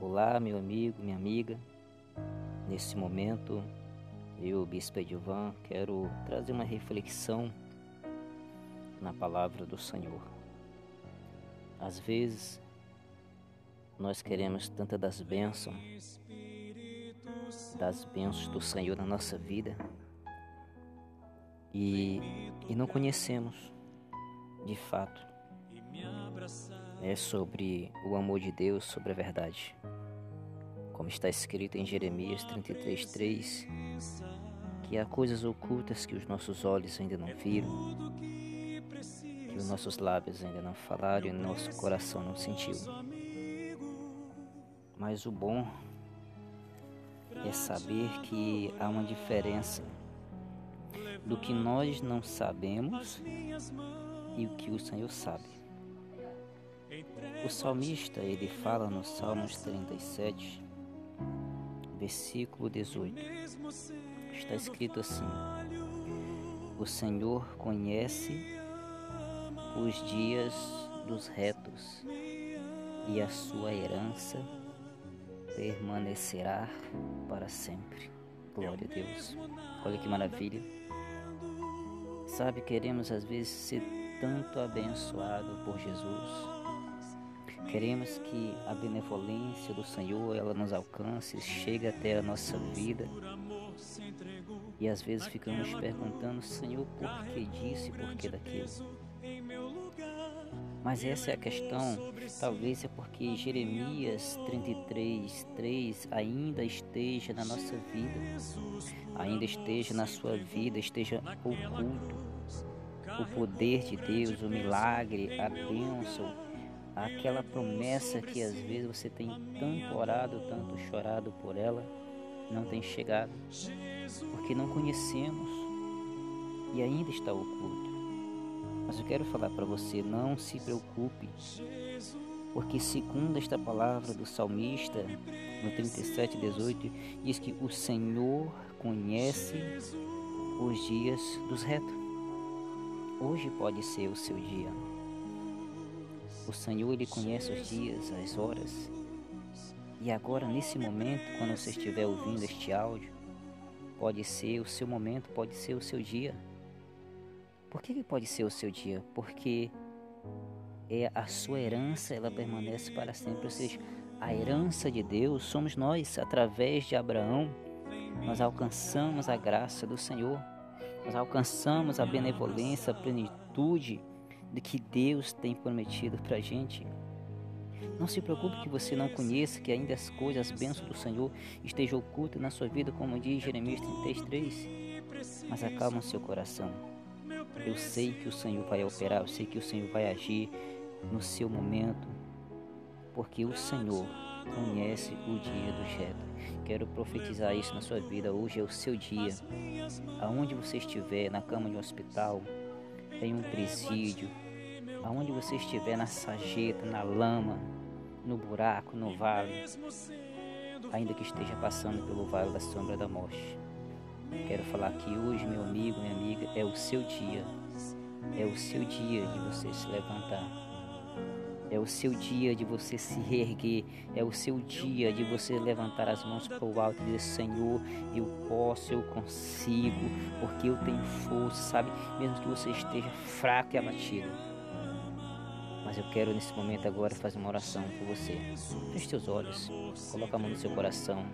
Olá, meu amigo, minha amiga. Nesse momento, eu, Bispo Edvan, quero trazer uma reflexão na palavra do Senhor. Às vezes, nós queremos tanta das bênçãos, das bênçãos do Senhor na nossa vida e, e não conhecemos de fato é sobre o amor de Deus, sobre a verdade. Como está escrito em Jeremias 33:3, que há coisas ocultas que os nossos olhos ainda não viram, que os nossos lábios ainda não falaram e nosso coração não sentiu. Mas o bom é saber que há uma diferença do que nós não sabemos e o que o Senhor sabe. O salmista, ele fala no Salmos 37, versículo 18. Está escrito assim: O Senhor conhece os dias dos retos e a sua herança permanecerá para sempre. Glória a Deus. Olha que maravilha. Sabe, queremos às vezes ser tanto abençoado por Jesus Queremos que a benevolência do Senhor ela nos alcance, chegue até a nossa vida. E às vezes ficamos perguntando, Senhor, por que disso e por que daquilo? Mas essa é a questão. Talvez é porque Jeremias 33, 3 ainda esteja na nossa vida, ainda esteja na sua vida, esteja oculto. O poder de Deus, o milagre, a bênção, aquela promessa que às vezes você tem tanto orado, tanto chorado por ela, não tem chegado, porque não conhecemos e ainda está oculto. Mas eu quero falar para você, não se preocupe, porque segundo esta palavra do salmista, no 37, 18, diz que o Senhor conhece os dias dos retos. Hoje pode ser o seu dia. O Senhor, Ele conhece os dias, as horas. E agora, nesse momento, quando você estiver ouvindo este áudio, pode ser o seu momento, pode ser o seu dia. Por que, que pode ser o seu dia? Porque é a sua herança, ela permanece para sempre. Ou seja, a herança de Deus somos nós, através de Abraão, nós alcançamos a graça do Senhor, nós alcançamos a benevolência, a plenitude do que Deus tem prometido para a gente. Não se preocupe que você não conheça, que ainda as coisas, as bênçãos do Senhor estejam ocultas na sua vida, como diz Jeremias 33. Mas acalma o seu coração. Eu sei que o Senhor vai operar, eu sei que o Senhor vai agir no seu momento, porque o Senhor conhece o dia do jeito. Quero profetizar isso na sua vida. Hoje é o seu dia. Aonde você estiver, na cama de um hospital, em um presídio, aonde você estiver na sarjeta, na lama, no buraco, no vale, ainda que esteja passando pelo vale da sombra da morte. Quero falar que hoje, meu amigo, minha amiga, é o seu dia. É o seu dia de você se levantar é o seu dia de você se reerguer. É o seu dia de você levantar as mãos para o alto e dizer: Senhor, eu posso, eu consigo, porque eu tenho força, sabe? Mesmo que você esteja fraco e abatido. Mas eu quero nesse momento agora fazer uma oração por você. Feche seus olhos, coloque a mão no seu coração.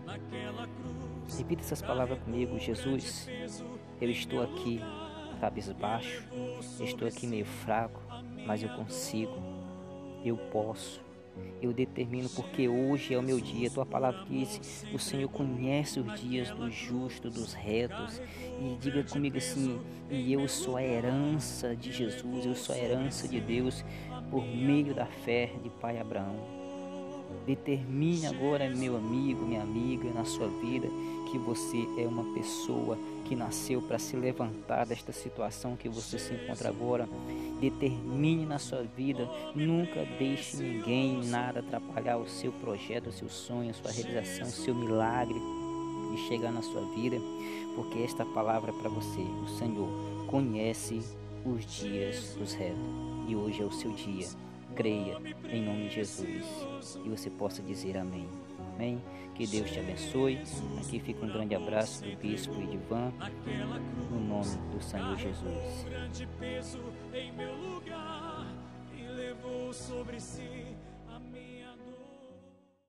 Repita essas palavras comigo, Jesus. Eu estou aqui cabisbaixo, estou aqui meio fraco, mas eu consigo eu posso. Eu determino porque hoje é o meu dia. Tua palavra diz: o Senhor conhece os dias dos justos, dos retos. E diga comigo assim: e eu sou a herança de Jesus, eu sou a herança de Deus por meio da fé de Pai Abraão. Determine agora, meu amigo, minha amiga, na sua vida, que você é uma pessoa que nasceu para se levantar desta situação que você se encontra agora. Determine na sua vida, nunca deixe ninguém, nada atrapalhar o seu projeto, o seu sonho, a sua realização, o seu milagre de chegar na sua vida, porque esta palavra é para você. O Senhor conhece os dias dos retos e hoje é o seu dia. Creia em nome de Jesus e você possa dizer amém. Amém? Que Deus te abençoe. Aqui fica um grande abraço do Bispo Edivan, no nome do Senhor Jesus.